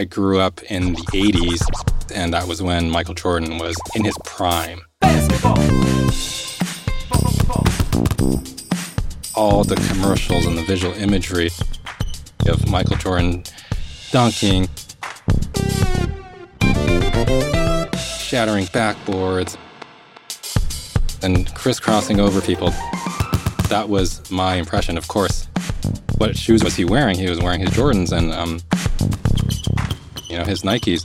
I grew up in the 80s, and that was when Michael Jordan was in his prime. All the commercials and the visual imagery of Michael Jordan dunking, shattering backboards, and crisscrossing over people. That was my impression. Of course, what shoes was he wearing? He was wearing his Jordans and, um, you know, his Nikes.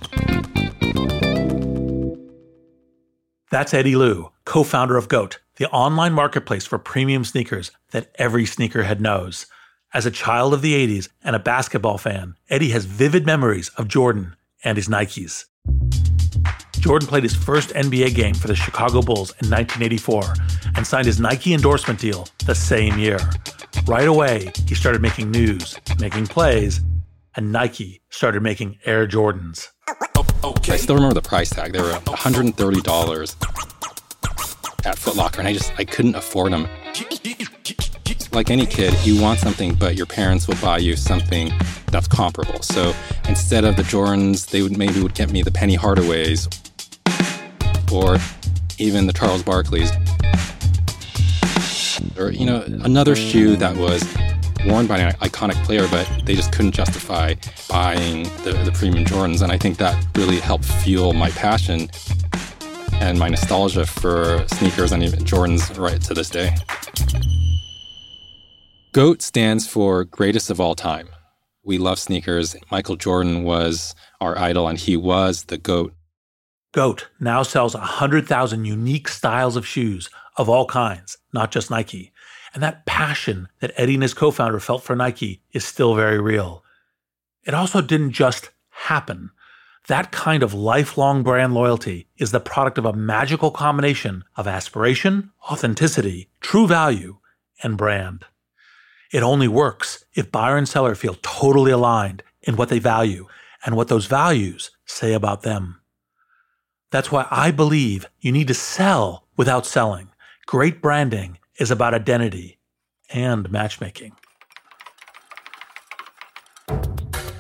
That's Eddie Liu, co founder of GOAT, the online marketplace for premium sneakers that every sneakerhead knows. As a child of the 80s and a basketball fan, Eddie has vivid memories of Jordan and his Nikes. Jordan played his first NBA game for the Chicago Bulls in 1984 and signed his Nike endorsement deal the same year. Right away, he started making news, making plays, and Nike started making Air Jordans. I still remember the price tag. They were $130 at Foot Locker, and I just I couldn't afford them. Like any kid, you want something, but your parents will buy you something that's comparable. So instead of the Jordans, they would maybe would get me the Penny Hardaways or even the Charles Barkleys. Or, you know, another shoe that was worn by an iconic player, but they just couldn't justify buying the, the premium Jordans. And I think that really helped fuel my passion and my nostalgia for sneakers and even Jordans right to this day. GOAT stands for greatest of all time. We love sneakers. Michael Jordan was our idol, and he was the GOAT. GOAT now sells 100,000 unique styles of shoes of all kinds, not just Nike. And that passion that Eddie and his co founder felt for Nike is still very real. It also didn't just happen. That kind of lifelong brand loyalty is the product of a magical combination of aspiration, authenticity, true value, and brand. It only works if buyer and seller feel totally aligned in what they value and what those values say about them. That's why I believe you need to sell without selling. Great branding is about identity and matchmaking.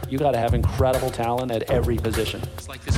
You got to have incredible talent at every position. It's like this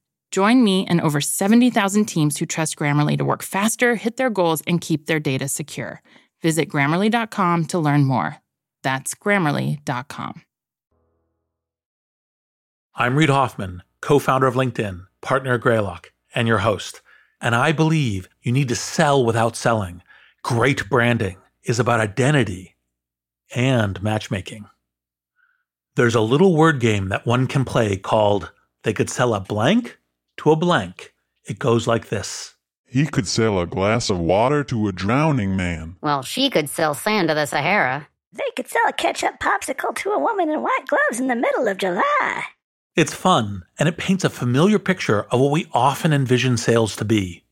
Join me and over 70,000 teams who trust Grammarly to work faster, hit their goals, and keep their data secure. Visit grammarly.com to learn more. That's grammarly.com. I'm Reid Hoffman, co founder of LinkedIn, partner at Greylock, and your host. And I believe you need to sell without selling. Great branding is about identity and matchmaking. There's a little word game that one can play called They Could Sell a Blank to a Blank It goes like this He could sell a glass of water to a drowning man. Well, she could sell sand to the Sahara. They could sell a ketchup popsicle to a woman in white gloves in the middle of July. It's fun, and it paints a familiar picture of what we often envision sales to be.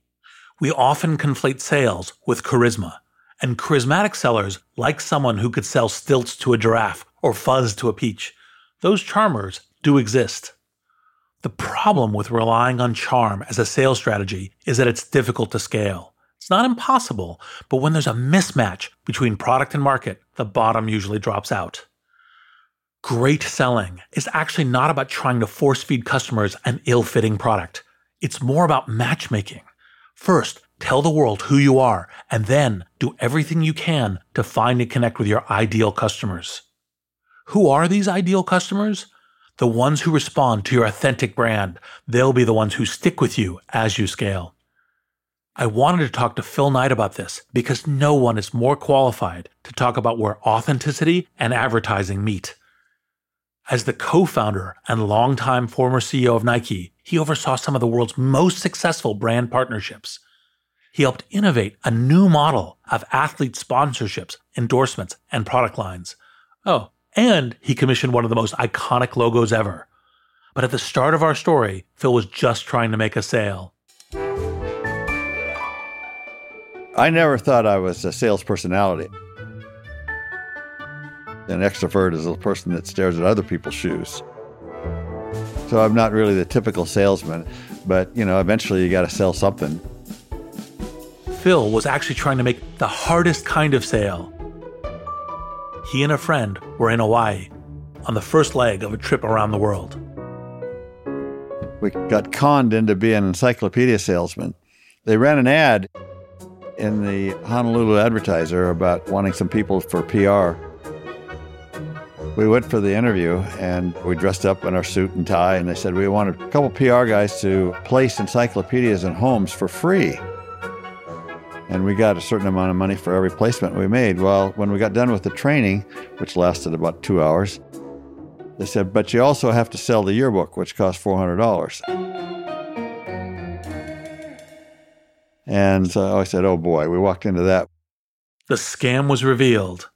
We often conflate sales with charisma, and charismatic sellers like someone who could sell stilts to a giraffe or fuzz to a peach. Those charmers do exist. The problem with relying on charm as a sales strategy is that it's difficult to scale. It's not impossible, but when there's a mismatch between product and market, the bottom usually drops out. Great selling is actually not about trying to force feed customers an ill fitting product. It's more about matchmaking. First, tell the world who you are, and then do everything you can to find and connect with your ideal customers. Who are these ideal customers? The ones who respond to your authentic brand. They'll be the ones who stick with you as you scale. I wanted to talk to Phil Knight about this because no one is more qualified to talk about where authenticity and advertising meet. As the co founder and longtime former CEO of Nike, he oversaw some of the world's most successful brand partnerships. He helped innovate a new model of athlete sponsorships, endorsements, and product lines. Oh, and he commissioned one of the most iconic logos ever. But at the start of our story, Phil was just trying to make a sale. I never thought I was a sales personality. An extrovert is a person that stares at other people's shoes. So I'm not really the typical salesman, but you know, eventually you got to sell something. Phil was actually trying to make the hardest kind of sale. He and a friend were in Hawaii on the first leg of a trip around the world. We got conned into being an encyclopedia salesman. They ran an ad in the Honolulu Advertiser about wanting some people for PR. We went for the interview and we dressed up in our suit and tie, and they said we wanted a couple PR guys to place encyclopedias in homes for free. And we got a certain amount of money for every placement we made. Well, when we got done with the training, which lasted about two hours, they said, but you also have to sell the yearbook, which cost $400. And so I said, oh boy, we walked into that. The scam was revealed.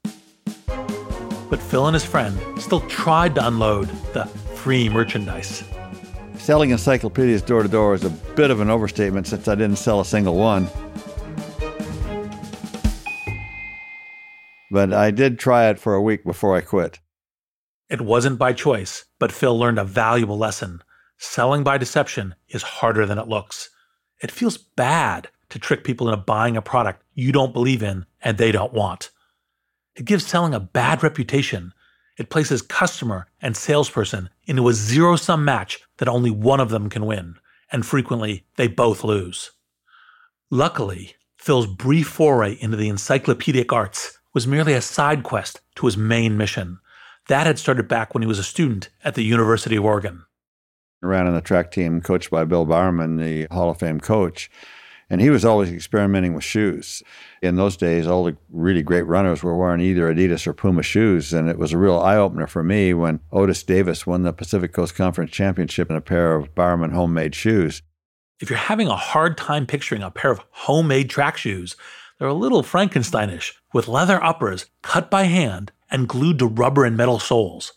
But Phil and his friend still tried to unload the free merchandise. Selling encyclopedias door to door is a bit of an overstatement since I didn't sell a single one. But I did try it for a week before I quit. It wasn't by choice, but Phil learned a valuable lesson. Selling by deception is harder than it looks. It feels bad to trick people into buying a product you don't believe in and they don't want. It gives selling a bad reputation. It places customer and salesperson into a zero sum match that only one of them can win, and frequently they both lose. Luckily, Phil's brief foray into the encyclopedic arts was merely a side quest to his main mission. That had started back when he was a student at the University of Oregon. I ran on the track team coached by Bill Bowerman, the Hall of Fame coach. And he was always experimenting with shoes. In those days, all the really great runners were wearing either Adidas or Puma shoes. And it was a real eye opener for me when Otis Davis won the Pacific Coast Conference Championship in a pair of Bowerman homemade shoes. If you're having a hard time picturing a pair of homemade track shoes, they're a little Frankensteinish, with leather uppers cut by hand and glued to rubber and metal soles.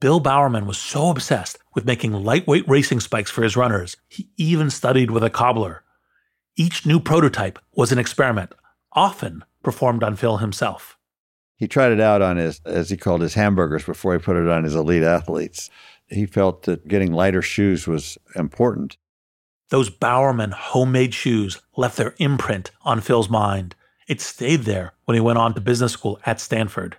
Bill Bowerman was so obsessed with making lightweight racing spikes for his runners, he even studied with a cobbler. Each new prototype was an experiment, often performed on Phil himself. He tried it out on his, as he called his hamburgers, before he put it on his elite athletes. He felt that getting lighter shoes was important. Those Bowerman homemade shoes left their imprint on Phil's mind. It stayed there when he went on to business school at Stanford.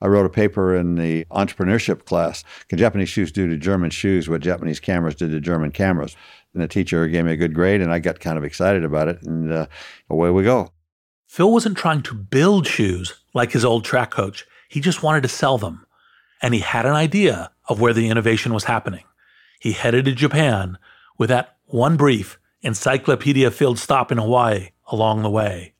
I wrote a paper in the entrepreneurship class. Can Japanese shoes do to German shoes what Japanese cameras did to German cameras? And the teacher gave me a good grade, and I got kind of excited about it, and uh, away we go. Phil wasn't trying to build shoes like his old track coach. He just wanted to sell them. And he had an idea of where the innovation was happening. He headed to Japan with that one brief encyclopedia filled stop in Hawaii along the way.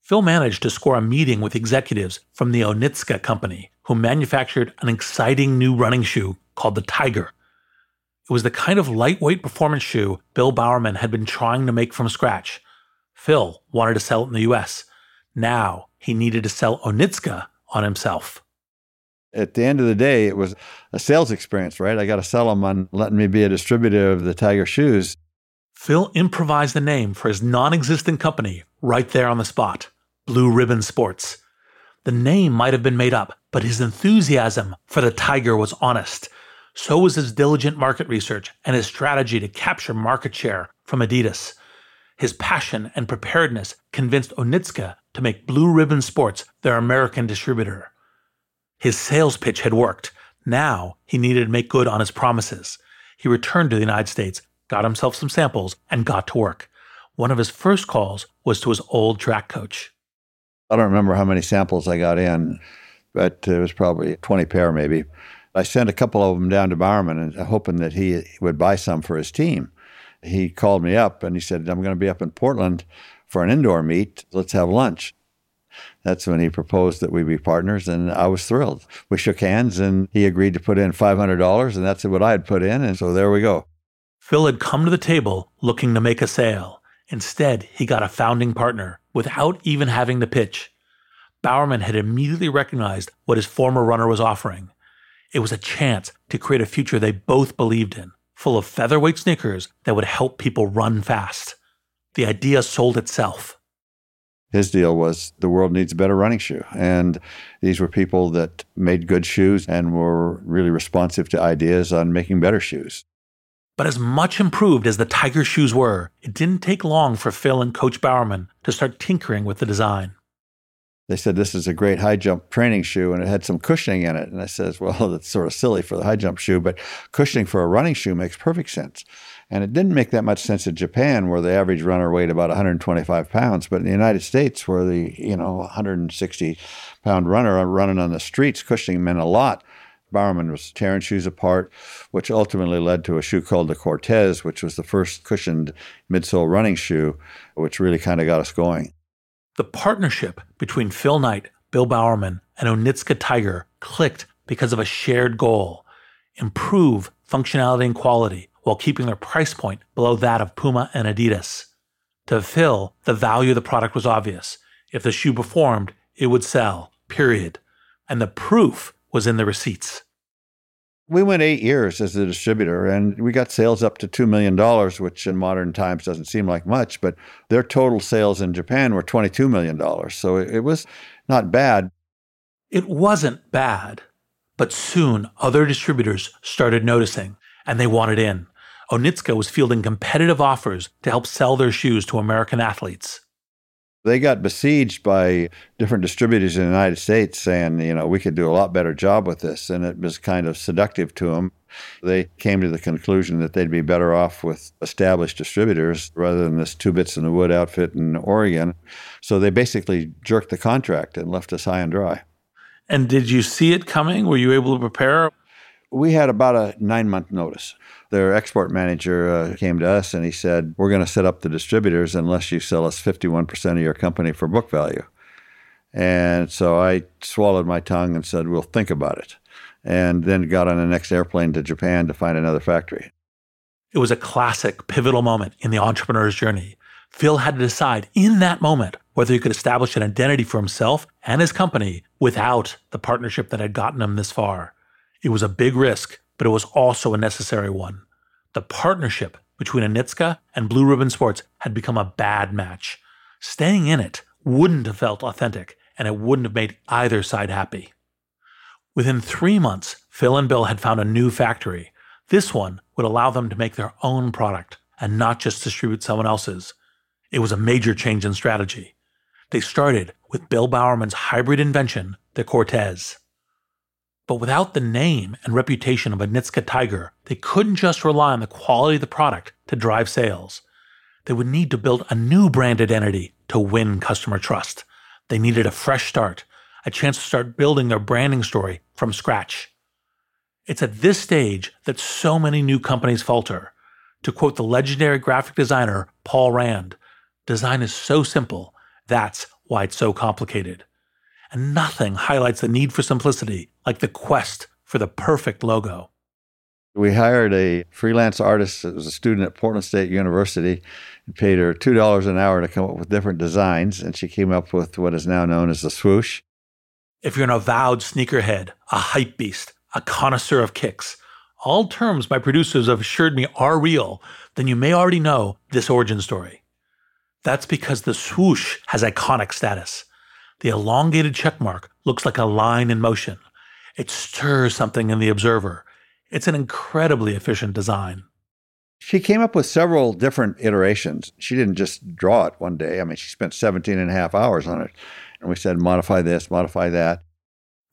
Phil managed to score a meeting with executives from the Onitsuka company, who manufactured an exciting new running shoe called the Tiger. It was the kind of lightweight performance shoe Bill Bowerman had been trying to make from scratch. Phil wanted to sell it in the US. Now he needed to sell Onitsuka on himself. At the end of the day, it was a sales experience, right? I got to sell them on letting me be a distributor of the Tiger shoes. Phil improvised the name for his non existent company right there on the spot Blue Ribbon Sports. The name might have been made up, but his enthusiasm for the Tiger was honest. So was his diligent market research and his strategy to capture market share from Adidas. His passion and preparedness convinced Onitsuka to make Blue Ribbon Sports their American distributor. His sales pitch had worked. Now he needed to make good on his promises. He returned to the United States, got himself some samples, and got to work. One of his first calls was to his old track coach. I don't remember how many samples I got in, but it was probably 20 pair maybe. I sent a couple of them down to Bowerman and hoping that he would buy some for his team. He called me up and he said, I'm going to be up in Portland for an indoor meet. Let's have lunch. That's when he proposed that we be partners, and I was thrilled. We shook hands, and he agreed to put in $500, and that's what I had put in, and so there we go. Phil had come to the table looking to make a sale. Instead, he got a founding partner without even having to pitch. Bowerman had immediately recognized what his former runner was offering. It was a chance to create a future they both believed in, full of featherweight sneakers that would help people run fast. The idea sold itself his deal was the world needs a better running shoe. And these were people that made good shoes and were really responsive to ideas on making better shoes. But as much improved as the Tiger shoes were, it didn't take long for Phil and Coach Bowerman to start tinkering with the design. They said this is a great high jump training shoe and it had some cushioning in it. And I says, well, that's sort of silly for the high jump shoe, but cushioning for a running shoe makes perfect sense. And it didn't make that much sense in Japan, where the average runner weighed about 125 pounds. But in the United States, where the you know 160 pound runner are running on the streets, cushioning meant a lot. Bowerman was tearing shoes apart, which ultimately led to a shoe called the Cortez, which was the first cushioned midsole running shoe, which really kind of got us going. The partnership between Phil Knight, Bill Bowerman, and Onitsuka Tiger clicked because of a shared goal improve functionality and quality while keeping their price point below that of Puma and Adidas. To Phil, the value of the product was obvious. If the shoe performed, it would sell, period. And the proof was in the receipts. We went eight years as a distributor and we got sales up to $2 million, which in modern times doesn't seem like much, but their total sales in Japan were $22 million. So it was not bad. It wasn't bad, but soon other distributors started noticing and they wanted in. Onitsuka was fielding competitive offers to help sell their shoes to American athletes. They got besieged by different distributors in the United States saying, you know, we could do a lot better job with this. And it was kind of seductive to them. They came to the conclusion that they'd be better off with established distributors rather than this two bits in the wood outfit in Oregon. So they basically jerked the contract and left us high and dry. And did you see it coming? Were you able to prepare? We had about a nine month notice. Their export manager uh, came to us and he said, We're going to set up the distributors unless you sell us 51% of your company for book value. And so I swallowed my tongue and said, We'll think about it. And then got on the next airplane to Japan to find another factory. It was a classic, pivotal moment in the entrepreneur's journey. Phil had to decide in that moment whether he could establish an identity for himself and his company without the partnership that had gotten him this far. It was a big risk, but it was also a necessary one. The partnership between Onitsuka and Blue Ribbon Sports had become a bad match. Staying in it wouldn't have felt authentic, and it wouldn't have made either side happy. Within three months, Phil and Bill had found a new factory. This one would allow them to make their own product and not just distribute someone else's. It was a major change in strategy. They started with Bill Bowerman's hybrid invention, the Cortez. But without the name and reputation of Onitsuka Tiger, they couldn't just rely on the quality of the product to drive sales. They would need to build a new brand identity to win customer trust. They needed a fresh start, a chance to start building their branding story from scratch. It's at this stage that so many new companies falter. To quote the legendary graphic designer Paul Rand, design is so simple, that's why it's so complicated and nothing highlights the need for simplicity like the quest for the perfect logo. We hired a freelance artist that was a student at Portland State University and paid her $2 an hour to come up with different designs. And she came up with what is now known as the swoosh. If you're an avowed sneakerhead, a hype beast, a connoisseur of kicks, all terms my producers have assured me are real, then you may already know this origin story. That's because the swoosh has iconic status. The elongated checkmark looks like a line in motion. It stirs something in the observer it's an incredibly efficient design. She came up with several different iterations. She didn't just draw it one day. I mean, she spent 17 and a half hours on it. And we said, modify this, modify that.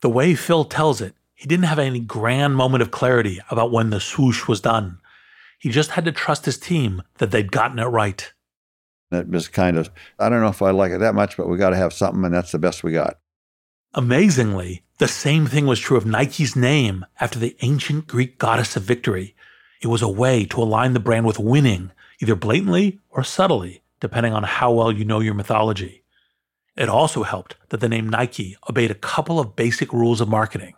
The way Phil tells it, he didn't have any grand moment of clarity about when the swoosh was done. He just had to trust his team that they'd gotten it right. It was kind of, I don't know if I like it that much, but we got to have something, and that's the best we got. Amazingly, the same thing was true of Nike's name after the ancient Greek goddess of victory. It was a way to align the brand with winning, either blatantly or subtly, depending on how well you know your mythology. It also helped that the name Nike obeyed a couple of basic rules of marketing.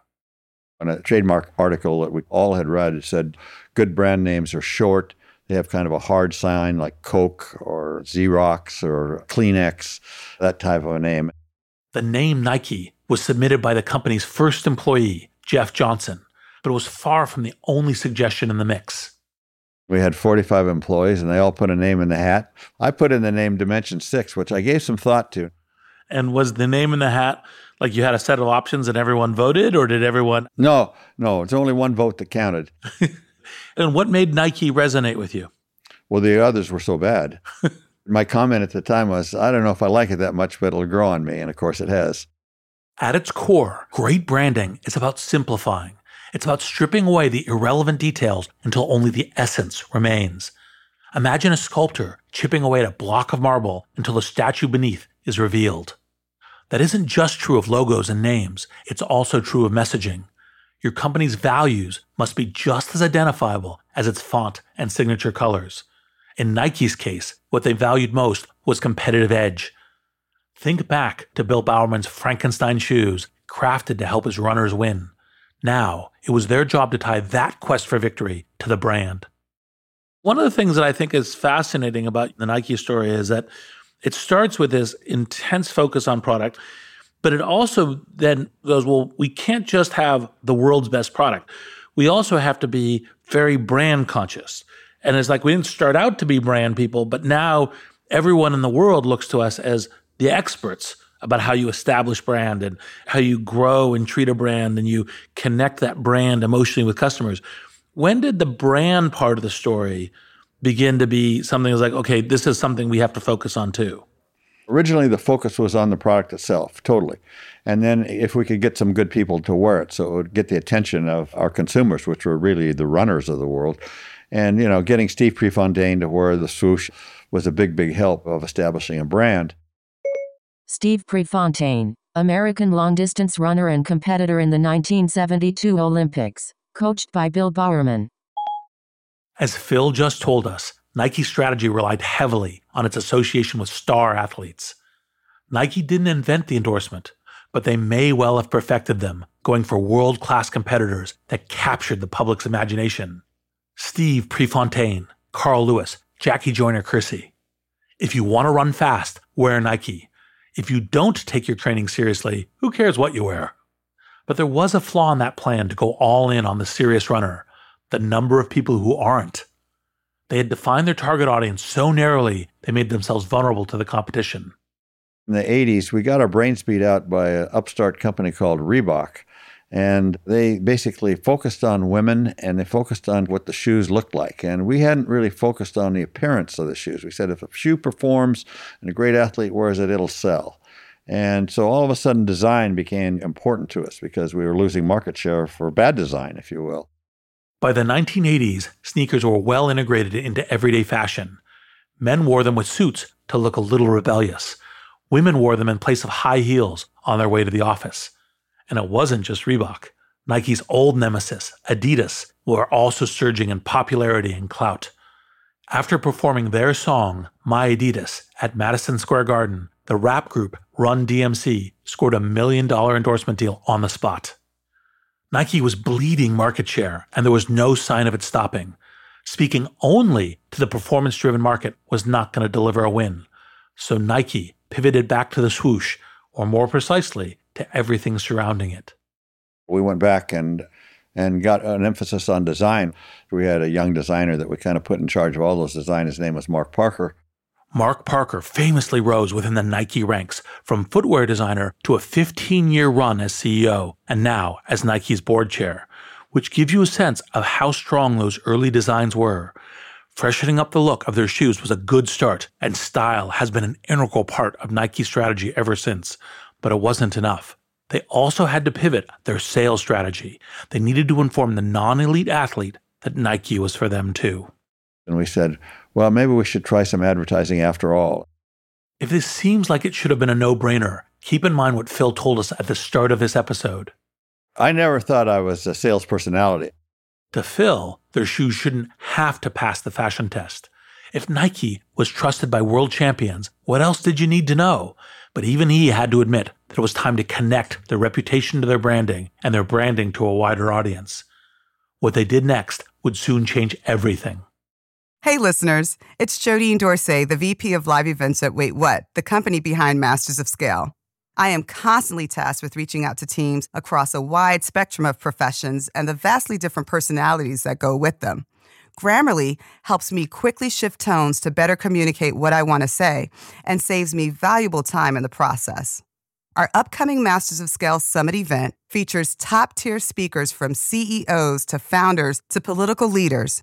On a trademark article that we all had read, it said good brand names are short. They have kind of a hard sign like Coke or Xerox or Kleenex, that type of a name. The name Nike was submitted by the company's first employee, Jeff Johnson, but it was far from the only suggestion in the mix. We had 45 employees and they all put a name in the hat. I put in the name Dimension 6, which I gave some thought to. And was the name in the hat like you had a set of options and everyone voted, or did everyone? No, no, it's only one vote that counted. and what made Nike resonate with you? Well, the others were so bad. My comment at the time was, I don't know if I like it that much, but it'll grow on me. And of course, it has. At its core, great branding is about simplifying. It's about stripping away the irrelevant details until only the essence remains. Imagine a sculptor chipping away at a block of marble until the statue beneath is revealed. That isn't just true of logos and names, it's also true of messaging. Your company's values must be just as identifiable as its font and signature colors. In Nike's case, what they valued most was competitive edge. Think back to Bill Bowerman's Frankenstein shoes, crafted to help his runners win. Now, it was their job to tie that quest for victory to the brand. One of the things that I think is fascinating about the Nike story is that it starts with this intense focus on product, but it also then goes, well, we can't just have the world's best product. We also have to be very brand conscious. And it's like we didn't start out to be brand people, but now everyone in the world looks to us as the experts about how you establish brand and how you grow and treat a brand and you connect that brand emotionally with customers. When did the brand part of the story begin to be something that's like, okay, this is something we have to focus on too? Originally, the focus was on the product itself, totally. And then if we could get some good people to wear it, so it would get the attention of our consumers, which were really the runners of the world. And, you know, getting Steve Prefontaine to wear the swoosh was a big, big help of establishing a brand. Steve Prefontaine, American long distance runner and competitor in the 1972 Olympics, coached by Bill Bowerman. As Phil just told us, Nike's strategy relied heavily on its association with star athletes. Nike didn't invent the endorsement, but they may well have perfected them, going for world class competitors that captured the public's imagination. Steve Prefontaine, Carl Lewis, Jackie Joyner Kersee. If you want to run fast, wear Nike. If you don't take your training seriously, who cares what you wear? But there was a flaw in that plan to go all in on the serious runner the number of people who aren't. They had defined their target audience so narrowly, they made themselves vulnerable to the competition. In the 80s, we got our brains beat out by an upstart company called Reebok. And they basically focused on women and they focused on what the shoes looked like. And we hadn't really focused on the appearance of the shoes. We said if a shoe performs and a great athlete wears it, it'll sell. And so all of a sudden, design became important to us because we were losing market share for bad design, if you will. By the 1980s, sneakers were well integrated into everyday fashion. Men wore them with suits to look a little rebellious. Women wore them in place of high heels on their way to the office. And it wasn't just Reebok. Nike's old nemesis, Adidas, were also surging in popularity and clout. After performing their song, My Adidas, at Madison Square Garden, the rap group Run DMC scored a million dollar endorsement deal on the spot. Nike was bleeding market share, and there was no sign of it stopping. Speaking only to the performance driven market was not going to deliver a win. So Nike pivoted back to the swoosh, or more precisely, to everything surrounding it. We went back and and got an emphasis on design. We had a young designer that we kind of put in charge of all those designs. His name was Mark Parker. Mark Parker famously rose within the Nike ranks from footwear designer to a 15 year run as CEO and now as Nike's board chair, which gives you a sense of how strong those early designs were. Freshening up the look of their shoes was a good start, and style has been an integral part of Nike's strategy ever since. But it wasn't enough. They also had to pivot their sales strategy. They needed to inform the non elite athlete that Nike was for them too. And we said, well, maybe we should try some advertising after all. If this seems like it should have been a no brainer, keep in mind what Phil told us at the start of this episode. I never thought I was a sales personality. To Phil, their shoes shouldn't have to pass the fashion test. If Nike was trusted by world champions, what else did you need to know? But even he had to admit that it was time to connect their reputation to their branding and their branding to a wider audience. What they did next would soon change everything. Hey, listeners, it's Jodine Dorsey, the VP of Live Events at Wait What, the company behind Masters of Scale. I am constantly tasked with reaching out to teams across a wide spectrum of professions and the vastly different personalities that go with them. Grammarly helps me quickly shift tones to better communicate what I want to say and saves me valuable time in the process. Our upcoming Masters of Scale Summit event features top tier speakers from CEOs to founders to political leaders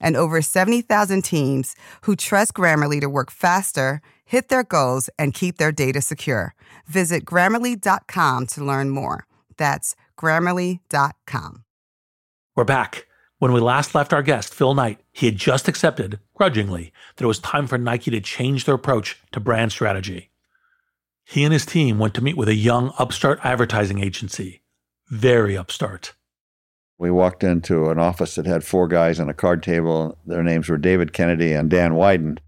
and over 70,000 teams who trust Grammarly to work faster, hit their goals, and keep their data secure. Visit grammarly.com to learn more. That's grammarly.com. We're back. When we last left our guest, Phil Knight, he had just accepted, grudgingly, that it was time for Nike to change their approach to brand strategy. He and his team went to meet with a young upstart advertising agency. Very upstart. We walked into an office that had four guys on a card table. Their names were David Kennedy and Dan Wieden.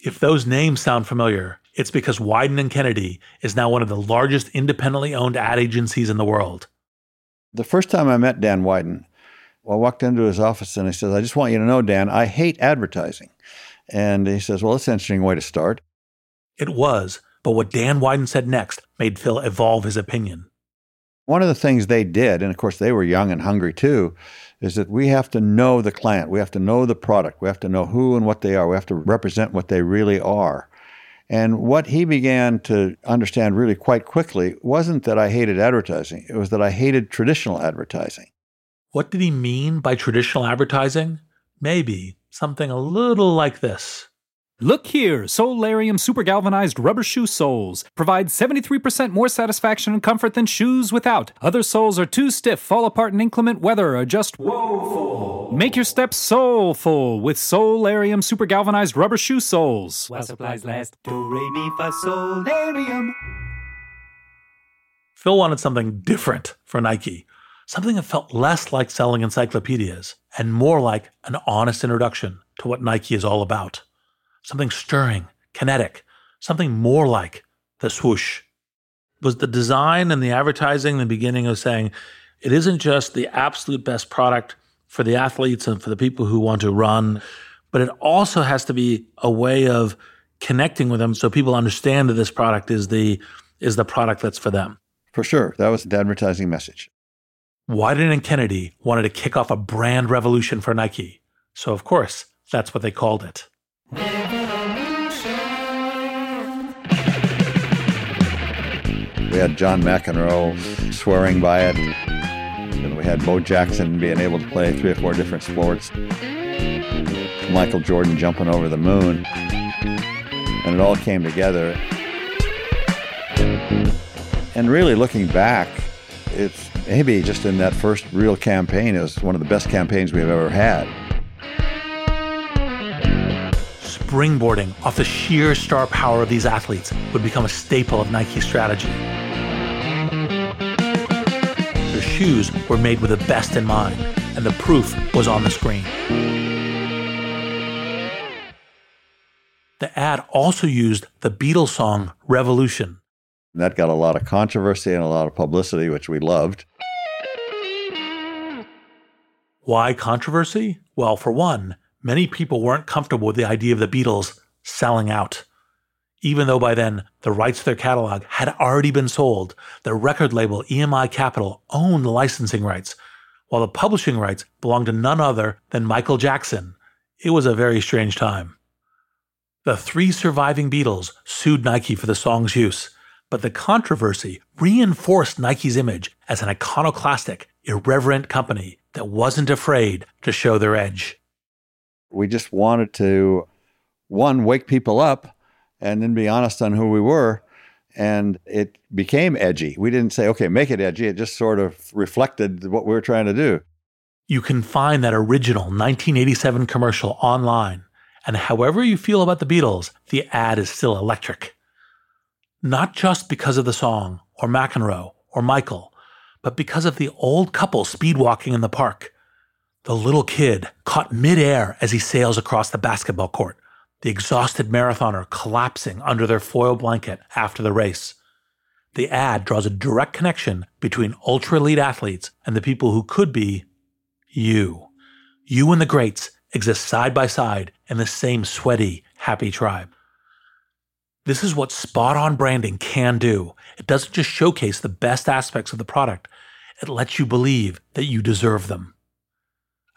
If those names sound familiar, it's because Wieden and Kennedy is now one of the largest independently owned ad agencies in the world. The first time I met Dan Wieden, I walked into his office and he says, I just want you to know, Dan, I hate advertising. And he says, Well, that's an interesting way to start. It was, but what Dan Wieden said next made Phil evolve his opinion. One of the things they did, and of course they were young and hungry too, is that we have to know the client. We have to know the product. We have to know who and what they are. We have to represent what they really are. And what he began to understand really quite quickly wasn't that I hated advertising, it was that I hated traditional advertising. What did he mean by traditional advertising? Maybe something a little like this. Look here, Solarium super galvanized rubber shoe soles provide 73% more satisfaction and comfort than shoes without. Other soles are too stiff, fall apart in inclement weather, or just woeful. Make your steps soulful with Solarium super galvanized rubber shoe soles. While supplies last, do re mi fa solarium. Phil wanted something different for Nike, something that felt less like selling encyclopedias and more like an honest introduction to what Nike is all about something stirring, kinetic, something more like the swoosh. Was the design and the advertising the beginning of saying it isn't just the absolute best product for the athletes and for the people who want to run, but it also has to be a way of connecting with them so people understand that this product is the is the product that's for them. For sure. That was the advertising message. Wieden and Kennedy wanted to kick off a brand revolution for Nike. So of course, that's what they called it. We had John McEnroe swearing by it, and we had Bo Jackson being able to play three or four different sports, Michael Jordan jumping over the moon, and it all came together. And really looking back, it's maybe just in that first real campaign, it was one of the best campaigns we've ever had. springboarding off the sheer star power of these athletes would become a staple of Nike's strategy. Were made with the best in mind, and the proof was on the screen. The ad also used the Beatles song Revolution. That got a lot of controversy and a lot of publicity, which we loved. Why controversy? Well, for one, many people weren't comfortable with the idea of the Beatles selling out. Even though by then the rights to their catalog had already been sold, the record label EMI Capitol owned the licensing rights, while the publishing rights belonged to none other than Michael Jackson. It was a very strange time. The three surviving Beatles sued Nike for the song's use, but the controversy reinforced Nike's image as an iconoclastic, irreverent company that wasn't afraid to show their edge. We just wanted to, one, wake people up and then be honest on who we were. And it became edgy. We didn't say, okay, make it edgy. It just sort of reflected what we were trying to do. You can find that original 1987 commercial online. And however you feel about the Beatles, the ad is still electric. Not just because of the song, or McEnroe, or Michael, but because of the old couple speedwalking in the park. The little kid caught midair as he sails across the basketball court, the exhausted marathoner collapsing under their foil blanket after the race. The ad draws a direct connection between ultra elite athletes and the people who could be you. You and the greats exist side by side in the same sweaty, happy tribe. This is what spot on branding can do. It doesn't just showcase the best aspects of the product, it lets you believe that you deserve them.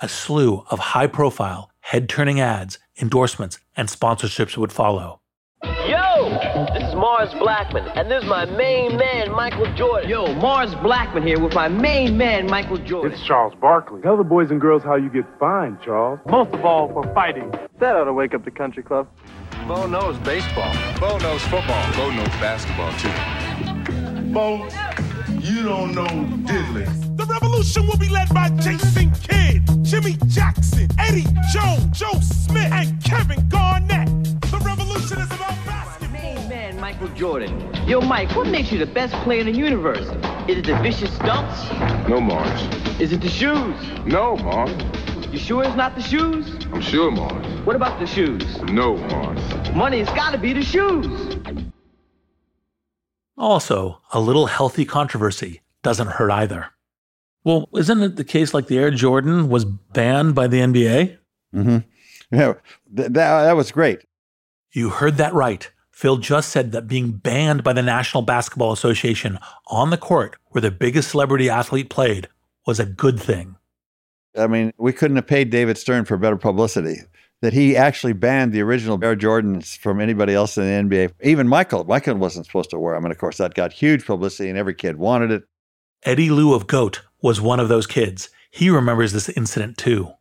A slew of high profile, head turning ads, endorsements, and sponsorships would follow. Yo, this is Mars Blackmon, and this is my main man, Michael Jordan. Yo, Mars Blackmon here with my main man, Michael Jordan. It's Charles Barkley. Tell the boys and girls how you get fined, Charles. Most of all, for fighting. That ought to wake up the country club. Bo knows baseball. Bo knows football. Bo knows basketball, too. Bo, you don't know diddly. The revolution will be led by Jason Kidd, Jimmy Jackson, Eddie Jones, Joe Smith, and Kevin Garnett. The revolution is about basketball. Main man, Michael Jordan. Yo, Mike, what makes you the best player in the universe? Is it the vicious stunts? No, Mars. Is it the shoes? No, Mars. You sure it's not the shoes? I'm sure, Mars. What about the shoes? No, Mars. Money, it's gotta be the shoes. Also, a little healthy controversy doesn't hurt either. Well, isn't it the case like the Air Jordan was banned by the NBA? Mm-hmm. Yeah, th- that, that was great. You heard that right. Phil just said that being banned by the National Basketball Association on the court where the biggest celebrity athlete played was a good thing. I mean, we couldn't have paid David Stern for better publicity. That he actually banned the original Air Jordans from anybody else in the NBA. Even Michael. Michael wasn't supposed to wear them. And of course, that got huge publicity and every kid wanted it. Eddie Liu of GOAT was one of those kids. He remembers this incident too.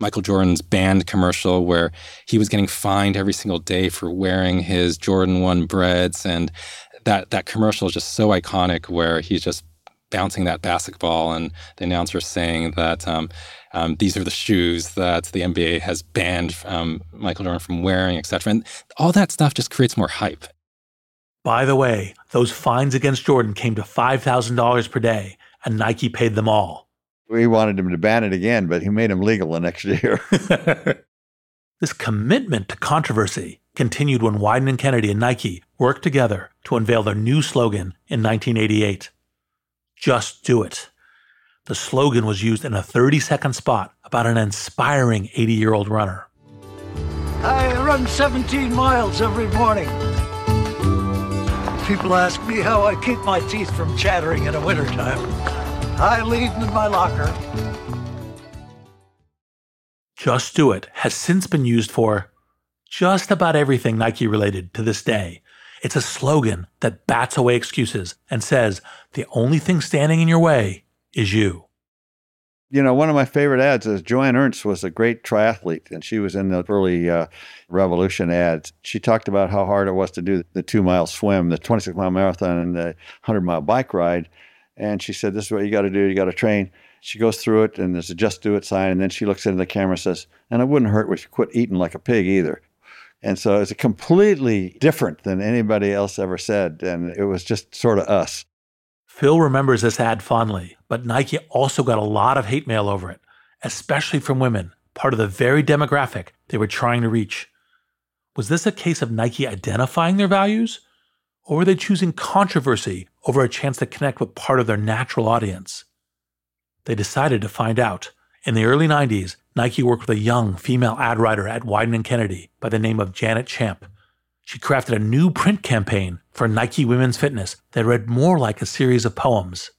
Michael Jordan's banned commercial where he was getting fined every single day for wearing his Jordan 1 Breds. And that, that commercial is just so iconic where he's just bouncing that basketball and the announcer saying that um, um, these are the shoes that the NBA has banned um, Michael Jordan from wearing, etc. And all that stuff just creates more hype. By the way, those fines against Jordan came to $5,000 per day, and Nike paid them all. We wanted him to ban it again, but he made him legal the next year. this commitment to controversy continued when Wieden and Kennedy and Nike worked together to unveil their new slogan in 1988 Just Do It. The slogan was used in a 30 second spot about an inspiring 80 year old runner. I run 17 miles every morning. People ask me how I keep my teeth from chattering in the wintertime. I leave them in my locker. Just Do It has since been used for just about everything Nike related to this day. It's a slogan that bats away excuses and says the only thing standing in your way is you. You know, one of my favorite ads is Joanne Ernst was a great triathlete, and she was in the early uh, Revolution ads. She talked about how hard it was to do the two mile swim, the 26 mile marathon, and the 100 mile bike ride. And she said, This is what you got to do. You got to train. She goes through it, and there's a just do it sign. And then she looks into the camera and says, And it wouldn't hurt if you quit eating like a pig either. And so it's completely different than anybody else ever said. And it was just sort of us. Phil remembers this ad fondly, but Nike also got a lot of hate mail over it, especially from women, part of the very demographic they were trying to reach. Was this a case of Nike identifying their values? Or were they choosing controversy over a chance to connect with part of their natural audience? They decided to find out. In the early 90s, Nike worked with a young female ad writer at Wieden and Kennedy by the name of Janet Champ. She crafted a new print campaign for Nike Women's Fitness that read more like a series of poems.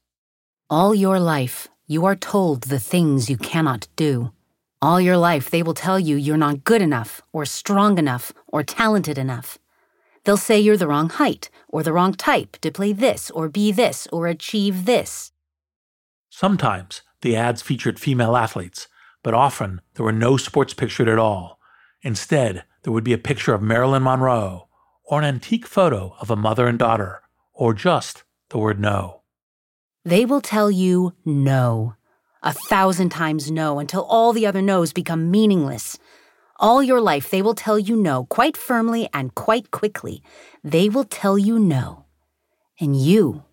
All your life, you are told the things you cannot do. All your life, they will tell you you're not good enough, or strong enough, or talented enough. They'll say you're the wrong height, or the wrong type to play this, or be this, or achieve this. Sometimes the ads featured female athletes, but often there were no sports pictured at all. Instead, there would be a picture of Marilyn Monroe, or an antique photo of a mother and daughter, or just the word no. They will tell you no. A thousand times no until all the other no's become meaningless. All your life, they will tell you no quite firmly and quite quickly. They will tell you no. And you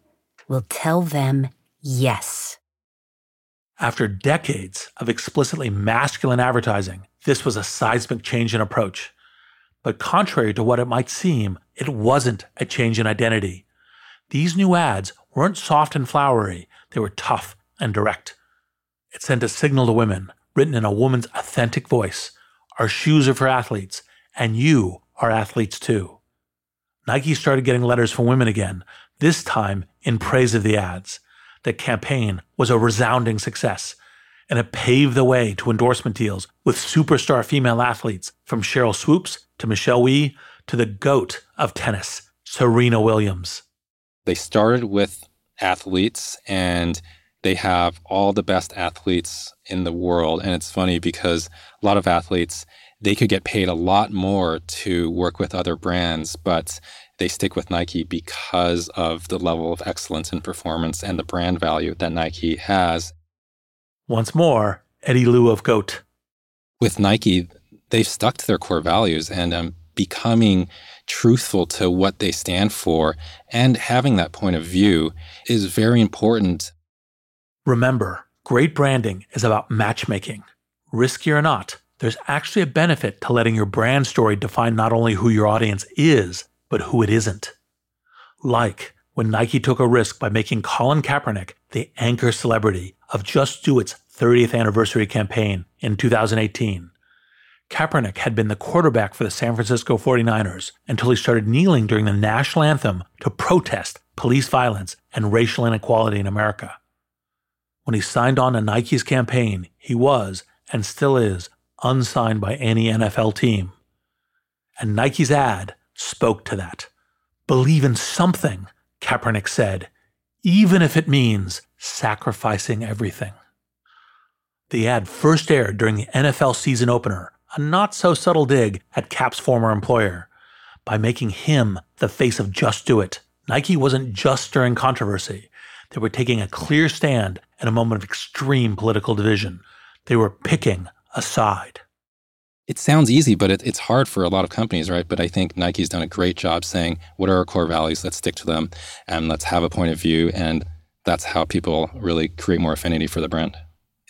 will tell them yes. After decades of explicitly masculine advertising, this was a seismic change in approach. But contrary to what it might seem, it wasn't a change in identity. These new ads weren't soft and flowery, they were tough and direct. It sent a signal to women, written in a woman's authentic voice Our shoes are for athletes, and you are athletes too. Nike started getting letters from women again, this time in praise of the ads. The campaign was a resounding success, and it paved the way to endorsement deals with superstar female athletes from Sheryl Swoopes to Michelle Wie to the GOAT of tennis, Serena Williams. They started with athletes and they have all the best athletes in the world. And it's funny because a lot of athletes, they could get paid a lot more to work with other brands, but they stick with Nike because of the level of excellence in performance and the brand value that Nike has. Once more, Eddy Lu of GOAT. With Nike, they've stuck to their core values and um, becoming truthful to what they stand for and having that point of view is very important. Remember, great branding is about matchmaking. Risky or not, there's actually a benefit to letting your brand story define not only who your audience is, but who it isn't. Like when Nike took a risk by making Colin Kaepernick the anchor celebrity of Just Do It's 30th anniversary campaign in 2018. Kaepernick had been the quarterback for the San Francisco 49ers until he started kneeling during the national anthem to protest police violence and racial inequality in America. When he signed on to Nike's campaign, he was, and still is, unsigned by any NFL team. And Nike's ad spoke to that. Believe in something, Kaepernick said, even if it means sacrificing everything. The ad first aired during the NFL season opener, a not so subtle dig at Kap's former employer. By making him the face of Just Do It, Nike wasn't just stirring controversy. They were taking a clear stand in a moment of extreme political division. They were picking a side. It sounds easy, but it, it's hard for a lot of companies, right? But I think Nike's done a great job saying, what are our core values? Let's stick to them and let's have a point of view. And that's how people really create more affinity for the brand.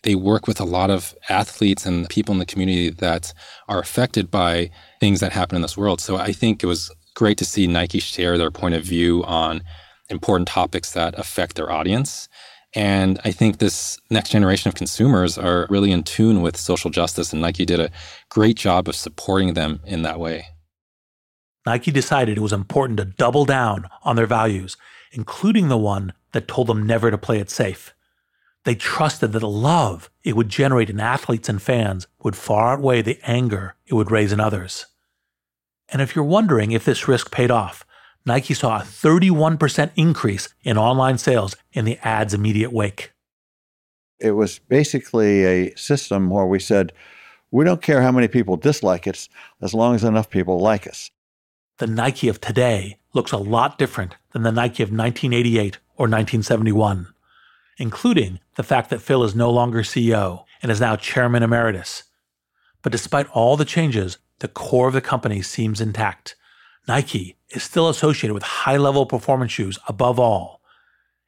They work with a lot of athletes and people in the community that are affected by things that happen in this world. So I think it was great to see Nike share their point of view on important topics that affect their audience. And I think this next generation of consumers are really in tune with social justice, and Nike did a great job of supporting them in that way. Nike decided it was important to double down on their values, including the one that told them never to play it safe. They trusted that the love it would generate in athletes and fans would far outweigh the anger it would raise in others. And if you're wondering if this risk paid off, Nike saw a 31% increase in online sales in the ad's immediate wake. It was basically a system where we said, we don't care how many people dislike us as long as enough people like us. The Nike of today looks a lot different than the Nike of 1988 or 1971, including the fact that Phil is no longer CEO and is now chairman emeritus. But despite all the changes, the core of the company seems intact. Nike is still associated with high level performance shoes above all.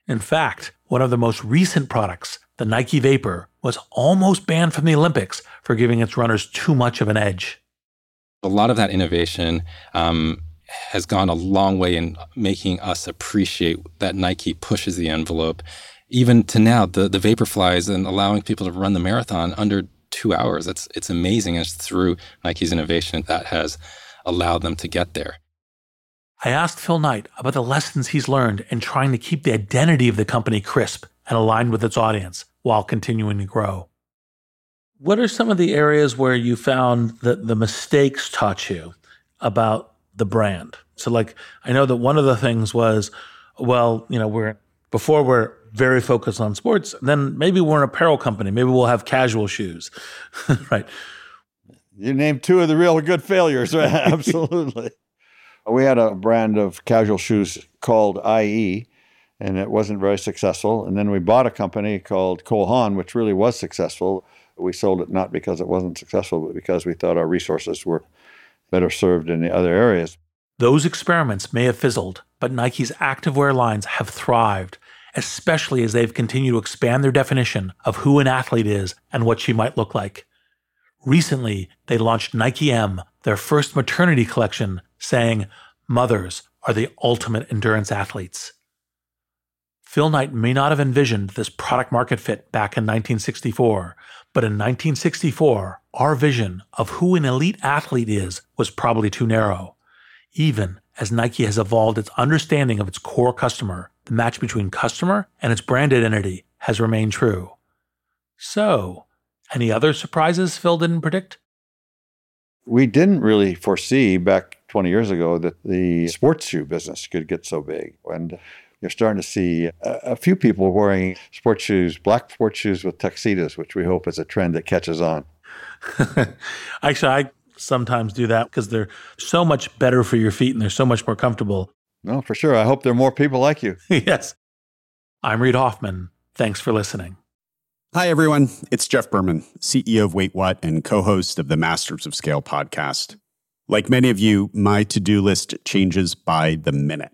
In fact, one of the most recent products, the Nike Vapor, was almost banned from the Olympics for giving its runners too much of an edge. A lot of that innovation um, has gone a long way in making us appreciate that Nike pushes the envelope. Even to now, the, the Vaporflies and allowing people to run the marathon under two hours. It's, it's amazing. It's through Nike's innovation that has allowed them to get there. I asked Phil Knight about the lessons he's learned in trying to keep the identity of the company crisp and aligned with its audience while continuing to grow. What are some of the areas where you found that the mistakes taught you about the brand? So, like, I know that one of the things was, well, you know, we're before we're very focused on sports, then maybe we're an apparel company. Maybe we'll have casual shoes, right? You named two of the real good failures, right? Absolutely. We had a brand of casual shoes called IE, and it wasn't very successful. And then we bought a company called Cole Haan, which really was successful. We sold it not because it wasn't successful, but because we thought our resources were better served in the other areas. Those experiments may have fizzled, but Nike's activewear lines have thrived, especially as they've continued to expand their definition of who an athlete is and what she might look like. Recently, they launched Nike M, their first maternity collection, saying, Mothers are the ultimate endurance athletes. Phil Knight may not have envisioned this product market fit back in 1964, but in 1964, our vision of who an elite athlete is was probably too narrow. Even as Nike has evolved its understanding of its core customer, the match between customer and its brand identity has remained true. So, any other surprises Phil didn't predict? We didn't really foresee back 20 years ago that the sports shoe business could get so big. And you're starting to see a, a, few people wearing sports shoes, black sports shoes with tuxedos, which we hope is a trend that catches on. Actually, I sometimes do that because they're so much better for your feet and they're so much more comfortable. No, for sure. I hope there are more people like you. yes. I'm Reid Hoffman. Thanks for listening. Hi, everyone. It's Jeff Berman, CEO of Wait What and co host of the Masters of Scale podcast. Like many of you, my to do list changes by the minute.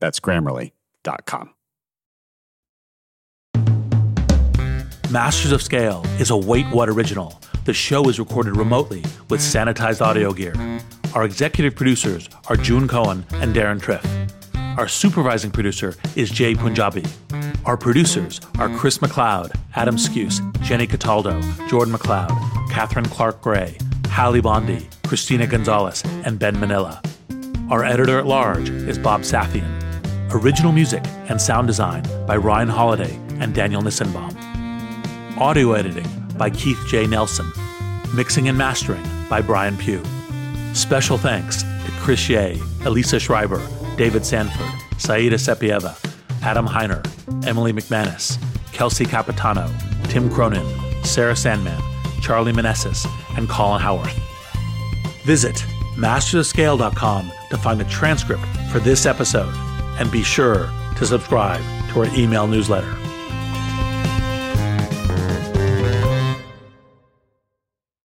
That's grammarly.com. Masters of Scale is a Wait What original. The show is recorded remotely with sanitized audio gear. Our executive producers are June Cohen and Deron Triff. Our supervising producer is Jai Punjabi. Our producers are Chris McLeod, Adam Skuse, Jenny Cataldo, Jordan McLeod, Catherine Clark Gray, Hallie Bondi, Christina Gonzalez, and Ben Manila. Our editor at large is Bob Safian. Original music and sound design by Ryan Holladay and Daniel Nissenbaum. Audio editing by Keith J. Nelson. Mixing and mastering by Brian Pugh. Special thanks to Chris Ye, Elisa Schreiber, David Sanford, Saida Sepieva, Adam Heiner, Emily McManus, Kelsey Capitano, Tim Cronin, Sarah Sandman, Charlie Manessis, and Colin Howarth. Visit mastersofscale.com to find the transcript for this episode and be sure to subscribe to our email newsletter.